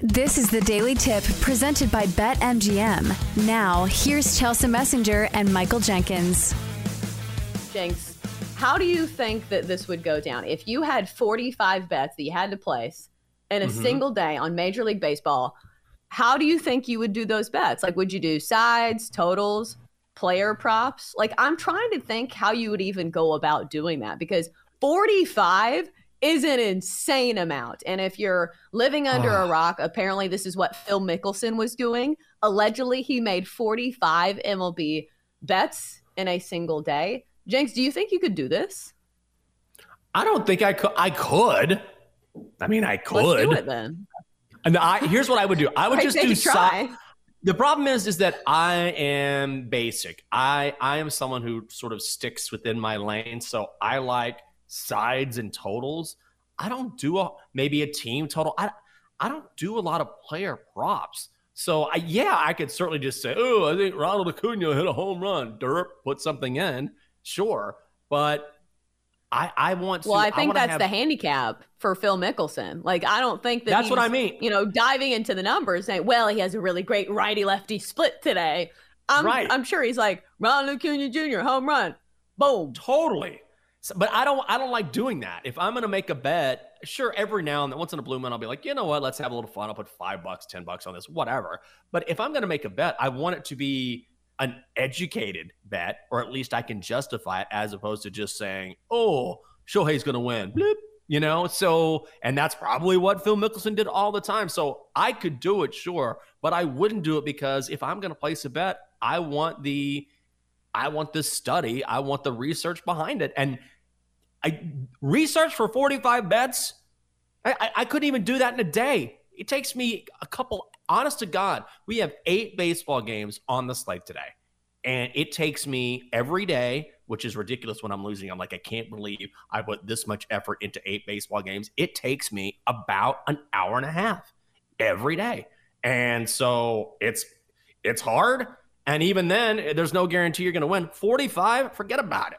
This is the Daily Tip presented by BetMGM. Now, here's Chelsea Messenger and Michael Jenkins. Jenks, how do you think that this would go down? If you had 45 bets that you had to place in a mm-hmm. single day on Major League Baseball, how do you think you would do those bets? Like, would you do sides, totals, player props? Like, I'm trying to think how you would even go about doing that because 45 is an insane amount. And if you're living under a ah. rock, apparently this is what Phil Mickelson was doing. Allegedly, he made 45 MLB bets in a single day. Jenks, do you think you could do this? I don't think I could. I could. I mean, I could. Let's do it then. And I, here's what I would do. I would just do try. the problem is, is that I am basic. I I am someone who sort of sticks within my lane. So I like sides and totals. I don't do a maybe a team total. I I don't do a lot of player props. So I, yeah, I could certainly just say, oh, I think Ronald Acuna hit a home run. Derp, put something in, sure. But I, I want to. Well, I think I that's have, the handicap for Phil Mickelson. Like, I don't think that that's what I mean. You know, diving into the numbers, saying, well, he has a really great righty lefty split today. I'm, right. I'm sure he's like Ronald Acuna Jr. home run, boom, totally. So, but I don't I don't like doing that. If I'm gonna make a bet, sure, every now and then, once in a blue moon, I'll be like, you know what, let's have a little fun. I'll put five bucks, ten bucks on this, whatever. But if I'm gonna make a bet, I want it to be an educated bet, or at least I can justify it, as opposed to just saying, oh, Shohei's gonna win. Bloop. You know, so and that's probably what Phil Mickelson did all the time. So I could do it, sure, but I wouldn't do it because if I'm gonna place a bet, I want the I want the study, I want the research behind it. And I research for 45 bets. I, I, couldn't even do that in a day. It takes me a couple, honest to God, we have eight baseball games on the slate today. And it takes me every day, which is ridiculous when I'm losing. I'm like, I can't believe I put this much effort into eight baseball games. It takes me about an hour and a half every day. And so it's it's hard. And even then, there's no guarantee you're to win. 45, forget about it.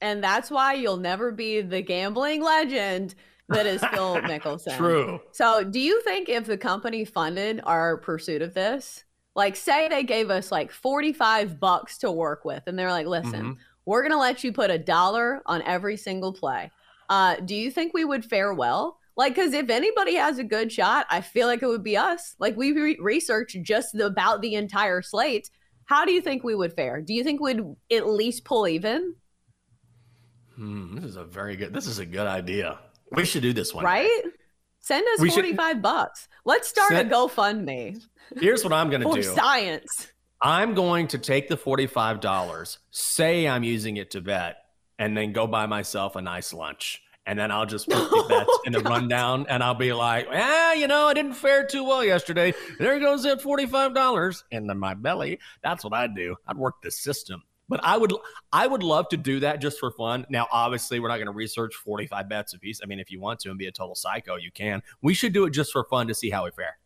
And that's why you'll never be the gambling legend that is Phil Mickelson. True. So, do you think if the company funded our pursuit of this, like say they gave us like 45 bucks to work with and they're like, "Listen, mm-hmm. we're going to let you put a dollar on every single play." Uh, do you think we would fare well? Like, because if anybody has a good shot, I feel like it would be us. Like, we re- researched just about the entire slate. How do you think we would fare? Do you think we'd at least pull even? Hmm, this is a very good. This is a good idea. We should do this one, right? Send us we 45 should, bucks. Let's start send, a GoFundMe. Here's what I'm going to do. Science. I'm going to take the $45, say I'm using it to bet, and then go buy myself a nice lunch. And then I'll just put the bets oh, in the rundown and I'll be like, ah, you know, I didn't fare too well yesterday. There goes that $45 in my belly. That's what I'd do. I'd work the system. But I would I would love to do that just for fun. Now, obviously, we're not going to research 45 bets a piece. I mean, if you want to and be a total psycho, you can. We should do it just for fun to see how we fare.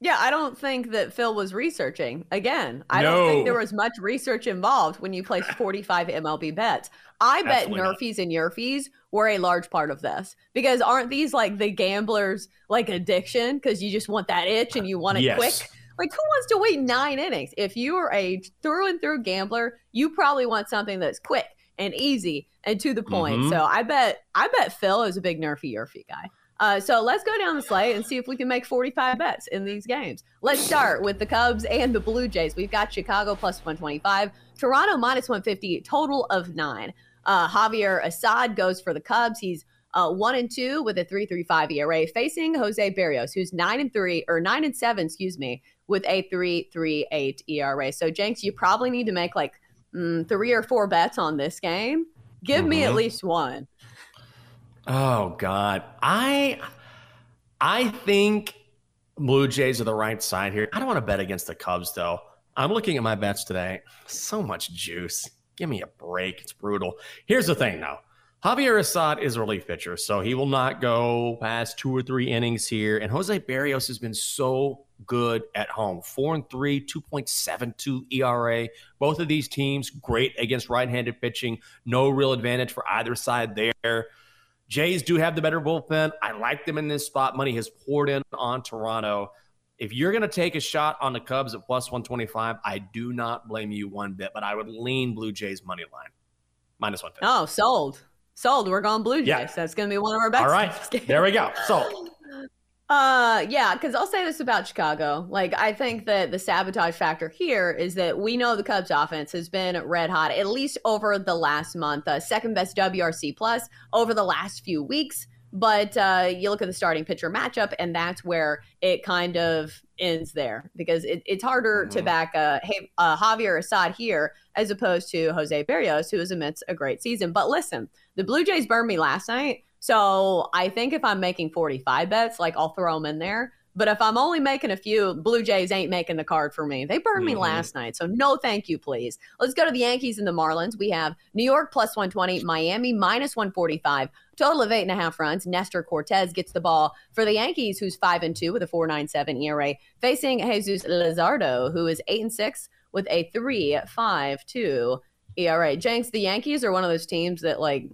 Yeah, I don't think that Phil was researching. Again, I no. don't think there was much research involved when you placed 45 MLB bets. I bet NRFIs and YRFIs were a large part of this because aren't these like the gambler's like addiction because you just want that itch and you want it yes. quick? Like, who wants to wait nine innings? If you are a through and through gambler, you probably want something that's quick and easy and to the point. Mm-hmm. So I bet I bet Phil is a big NRFI YRFI guy. Uh, so let's go down the slate and see if we can make 45 bets in these games. Let's start with the Cubs and the Blue Jays. We've got Chicago plus 125, Toronto minus 150, total of nine. Uh, Javier Assad goes for the Cubs. He's uh, one and two with a 3.35 ERA, facing Jose Berrios, who's nine and three or nine and seven, excuse me, with a 3.38 ERA. So Jenks, you probably need to make like mm, three or four bets on this game. Give mm-hmm. me at mm-hmm. least one. Oh God, I I think Blue Jays are the right side here. I don't want to bet against the Cubs though. I'm looking at my bets today. So much juice. Give me a break. It's brutal. Here's the thing though. Javier Assad is a relief pitcher, so he will not go past two or three innings here. And Jose Berrios has been so good at home. Four and three, 2.72 ERA. Both of these teams great against right handed pitching. No real advantage for either side there. Jays do have the better bullpen. I like them in this spot. Money has poured in on Toronto. If you're going to take a shot on the Cubs at plus 125, I do not blame you one bit, but I would lean Blue Jays money line minus 150. Oh, sold. Sold. We're going Blue Jays. Yeah. That's going to be one of our best. All right. there we go. Sold. Uh, yeah, because I'll say this about Chicago. Like, I think that the sabotage factor here is that we know the Cubs offense has been red hot, at least over the last month. Uh, second best WRC plus over the last few weeks. But uh, you look at the starting pitcher matchup, and that's where it kind of ends there because it, it's harder mm-hmm. to back uh, hey, uh, Javier Assad here as opposed to Jose Berrios, who is amidst a great season. But listen, the Blue Jays burned me last night. So I think if I'm making 45 bets, like I'll throw them in there. But if I'm only making a few, Blue Jays ain't making the card for me. They burned mm-hmm. me last night. So no thank you, please. Let's go to the Yankees and the Marlins. We have New York plus 120, Miami minus 145, total of eight and a half runs. Nestor Cortes gets the ball for the Yankees, who's five and two with a 497 ERA, facing Jesus Luzardo, who is eight and six with a 3.52 ERA. Jenks, the Yankees are one of those teams that like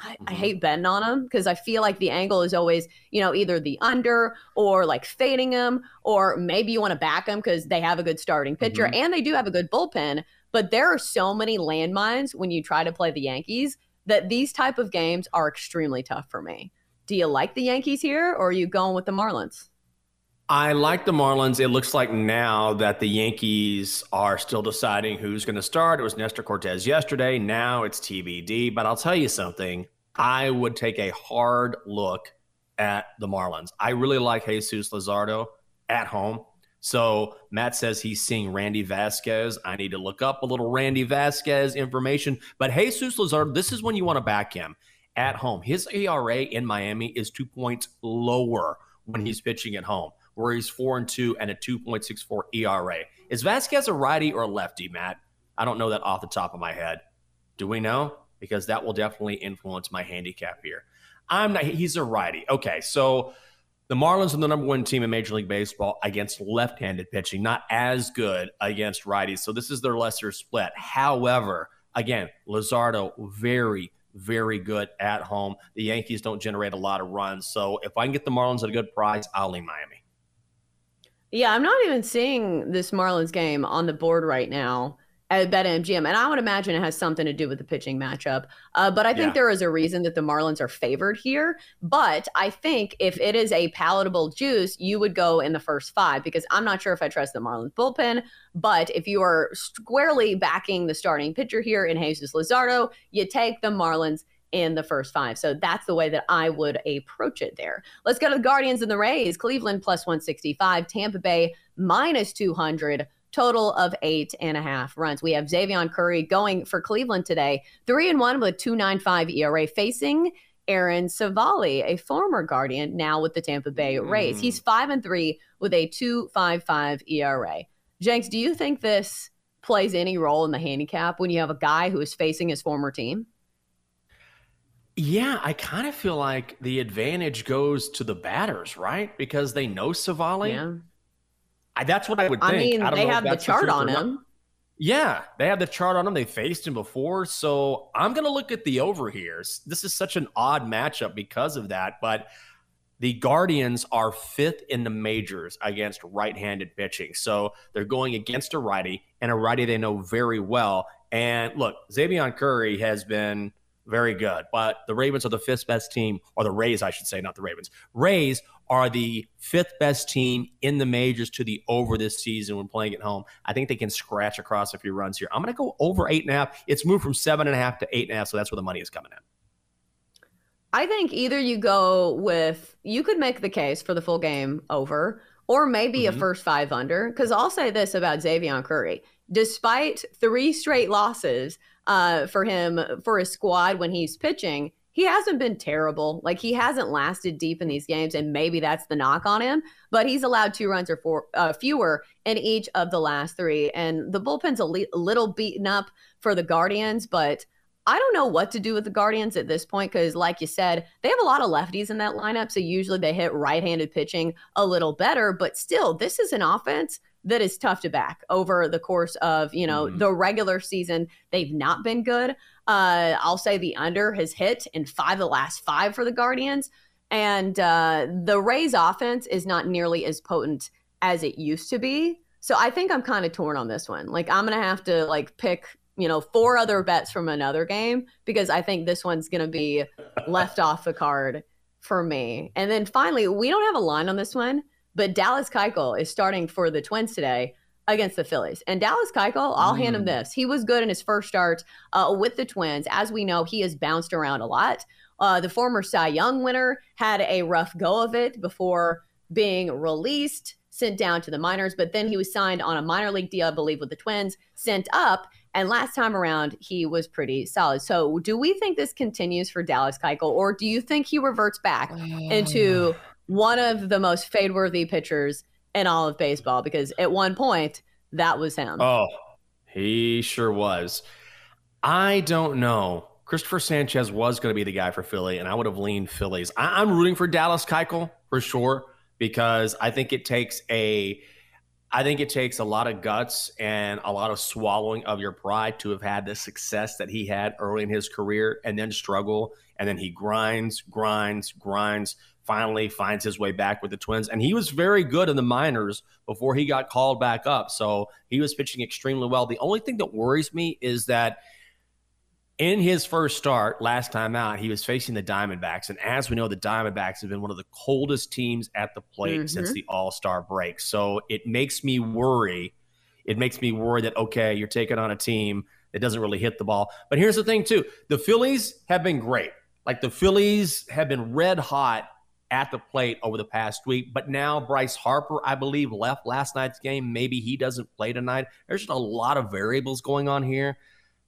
I, I, mm-hmm. hate betting on them because I feel like the angle is always, you know, either the under or like fading them, or maybe you want to back them because they have a good starting pitcher mm-hmm. and they do have a good bullpen. But there are so many landmines when you try to play the Yankees that these type of games are extremely tough for me. Do you like the Yankees here or are you going with the Marlins? I like the Marlins. It looks like now that the Yankees are still deciding who's going to start. It was Nestor Cortes yesterday. Now it's TBD. But I'll tell you something. I would take a hard look at the Marlins. I really like Jesus Luzardo at home. So Matt says he's seeing Randy Vasquez. I need to look up a little Randy Vasquez information. But Jesus Luzardo, this is when you want to back him at home. His ERA in Miami is two points lower when he's pitching at home where he's four and two and a 2.64 ERA. Is Vasquez a righty or a lefty, Matt? I don't know that off the top of my head. Do we know? Because that will definitely influence my handicap here. I'm not, he's a righty. Okay, so the Marlins are the number one team in Major League Baseball against left handed pitching, not as good against righties. So this is their lesser split. However, again, Luzardo, very, very good at home. The Yankees don't generate a lot of runs. So if I can get the Marlins at a good price, I'll lean Miami. Yeah, I'm not even seeing this Marlins game on the board right now at BetMGM, and I would imagine it has something to do with the pitching matchup. Uh, but I think yeah. there is a reason that the Marlins are favored here. But I think if it is a palatable juice, you would go in the first five because I'm not sure if I trust the Marlins bullpen. But if you are squarely backing the starting pitcher here in Jesus Luzardo, you take the Marlins in the first five. So that's the way that I would approach it there. Let's go to the Guardians and the Rays. Cleveland plus 165, Tampa Bay minus 200 total of eight and a half runs. We have Xzavion Curry going for Cleveland today, three and one with 295 ERA, facing Aaron Civale, a former Guardian, now with the Tampa Bay Rays. Mm. He's five and three with a 255 ERA. Jenks, do you think this plays any role in the handicap when you have a guy who is facing his former team? Yeah, I kind of feel like the advantage goes to the batters, right? Because they know Civale. Yeah. I, that's what I would think. I mean, I they have the chart on him. Yeah, they have the chart on him. They faced him before. So I'm going to look at the over here. This is such an odd matchup because of that. But the Guardians are fifth in the majors against right handed pitching. So they're going against a righty and a righty they know very well. And look, Xzavion Curry has been very good. But the Ravens are the fifth best team, or the Rays, I should say, not the Ravens. Rays are the fifth best team in the majors to the over this season when playing at home. I think they can scratch across a few runs here. I'm going to go over eight and a half. It's moved from seven and a half to eight and a half, so that's where the money is coming in. I think either you go with, you could make the case for the full game over, or maybe mm-hmm. a first five under. Because I'll say this about Xavier Curry. Despite three straight losses, uh, for him for his squad when he's pitching. He hasn't been terrible. Like he hasn't lasted deep in these games, and maybe that's the knock on him. But he's allowed two runs or four uh, fewer in each of the last three, and the bullpen's a le- little beaten up for the Guardians, but. I don't know what to do with the Guardians at this point because, like you said, they have a lot of lefties in that lineup. So usually they hit right handed pitching a little better. But still, this is an offense that is tough to back over the course of you know mm. the regular season they've not been good Uh, I'll say the under has hit in five of the last five for the Guardians. And uh, the Rays offense is not nearly as potent as it used to be. So I think I'm kind of torn on this one. Like I'm gonna have to like pick, you know, four other bets from another game because I think this one's gonna be left off the card for me. And then finally, we don't have a line on this one, but Dallas Keuchel is starting for the Twins today against the Phillies. And Dallas Keuchel, I'll mm. hand him mm. this. He was good in his first start uh, with the Twins. As we know, he has bounced around a lot. Uh, the former Cy Young winner had a rough go of it before being released, sent down to the minors, but then he was signed on a minor league deal, I believe, with the Twins, sent up. And last time around, he was pretty solid. So, do we think this continues for Dallas Keuchel, or do you think he reverts back into one of the most fade worthy pitchers in all of baseball? Because at one point, that was him. Oh, he sure was. I don't know. Christopher Sanchez was going to be the guy for Philly, and I would have leaned Phillies. I- am rooting for Dallas Keuchel for sure because I think it takes a, I think it takes a lot of guts and a lot of swallowing of your pride to have had the success that he had early in his career, and then struggle, and then he grinds, grinds, grinds. Finally, finds his way back with the Twins, and he was very good in the minors before he got called back up. So he was pitching extremely well. The only thing that worries me is that in his first start last time out, he was facing the Diamondbacks. And as we know, the Diamondbacks have been one of the coldest teams at the plate mm-hmm. since the All Star break. So it makes me worry. It makes me worry that, okay, you're taking on a team that doesn't really hit the ball. But here's the thing, too the Phillies have been great. Like the Phillies have been red hot at the plate over the past week. But now Bryce Harper, I believe, left last night's game. Maybe he doesn't play tonight. There's just a lot of variables going on here.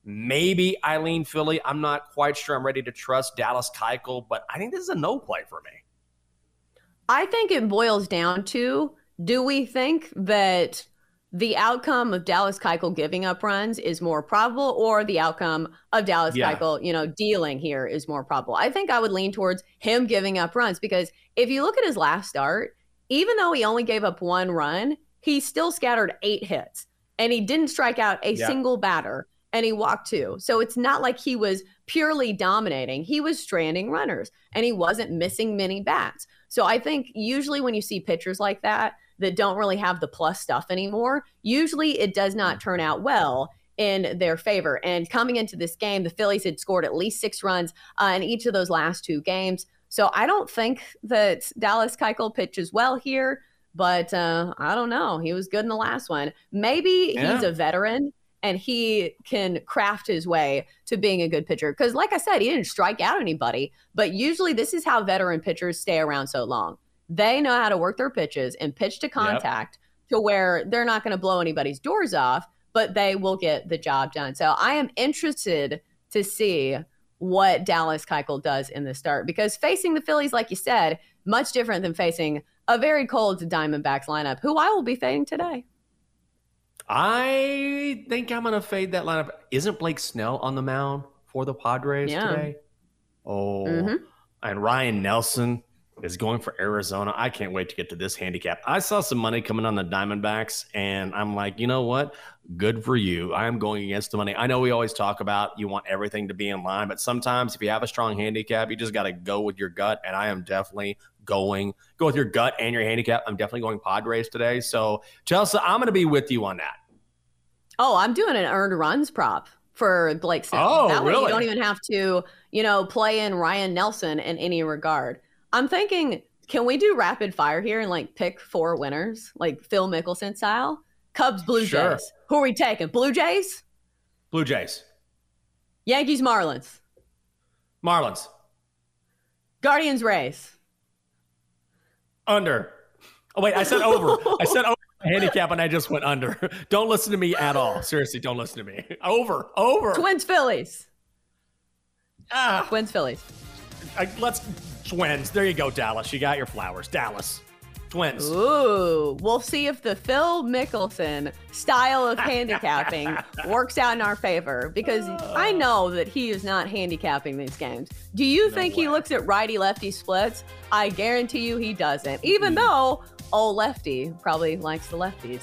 Maybe I lean Philly. I'm not quite sure I'm ready to trust Dallas Keuchel, but I think this is a no play for me. I think it boils down to do we think that the outcome of Dallas Keuchel giving up runs is more probable, or the outcome of Dallas yeah. Keuchel, you know, dealing here is more probable? I think I would lean towards him giving up runs because if you look at his last start, even though he only gave up one run, he still scattered eight hits and he didn't strike out a yeah. single batter and he walked two. So it's not like he was purely dominating. He was stranding runners and he wasn't missing many bats. So I think usually when you see pitchers like that that don't really have the plus stuff anymore, usually it does not turn out well in their favor. And coming into this game, the Phillies had scored at least six runs uh, in each of those last two games. So I don't think that Dallas Keuchel pitches well here, but uh, I don't know. He was good in the last one. Maybe yeah. he's a veteran and he can craft his way to being a good pitcher. Because, like I said, he didn't strike out anybody, but usually this is how veteran pitchers stay around so long. They know how to work their pitches and pitch to contact yep. to where they're not going to blow anybody's doors off, but they will get the job done. So I am interested to see what Dallas Keuchel does in the start because facing the Phillies, like you said, much different than facing a very cold Diamondbacks lineup, who I will be fading today. I think I'm going to fade that lineup. Isn't Blake Snell on the mound for the Padres yeah. today? Oh, mm-hmm. and Ryne Nelson is going for Arizona. I can't wait to get to this handicap. I saw some money coming on the Diamondbacks, and I'm like, you know what? Good for you. I am going against the money. I know we always talk about you want everything to be in line, but sometimes if you have a strong handicap, you just got to go with your gut. And I am definitely going. Go with your gut and your handicap. I'm definitely going Padres today. So, Chelsea, I'm going to be with you on that. Oh, I'm doing an earned runs prop for Blake Snell. Oh, that way really? you don't even have to, you know, play in Ryne Nelson in any regard. I'm thinking, can we do rapid fire here and like pick four winners, like Phil Mickelson style? Cubs, Blue sure. Jays. Who are we taking? Blue Jays? Blue Jays. Yankees, Marlins. Marlins. Guardians, Rays. Under. Oh wait, I said over. I said over handicap and I just went under. Don't listen to me at all. Seriously, don't listen to me. Over. Over. Twins, Phillies. Ah. Twins, Phillies. I, let's twins. There you go, Dallas. You got your flowers. Dallas. Twins. Ooh, we'll see if the Phil Mickelson style of handicapping works out in our favor because I know that he is not handicapping these games. Do you no think way. he looks at righty lefty splits? I guarantee you he doesn't, even mm. though old lefty probably likes the lefties.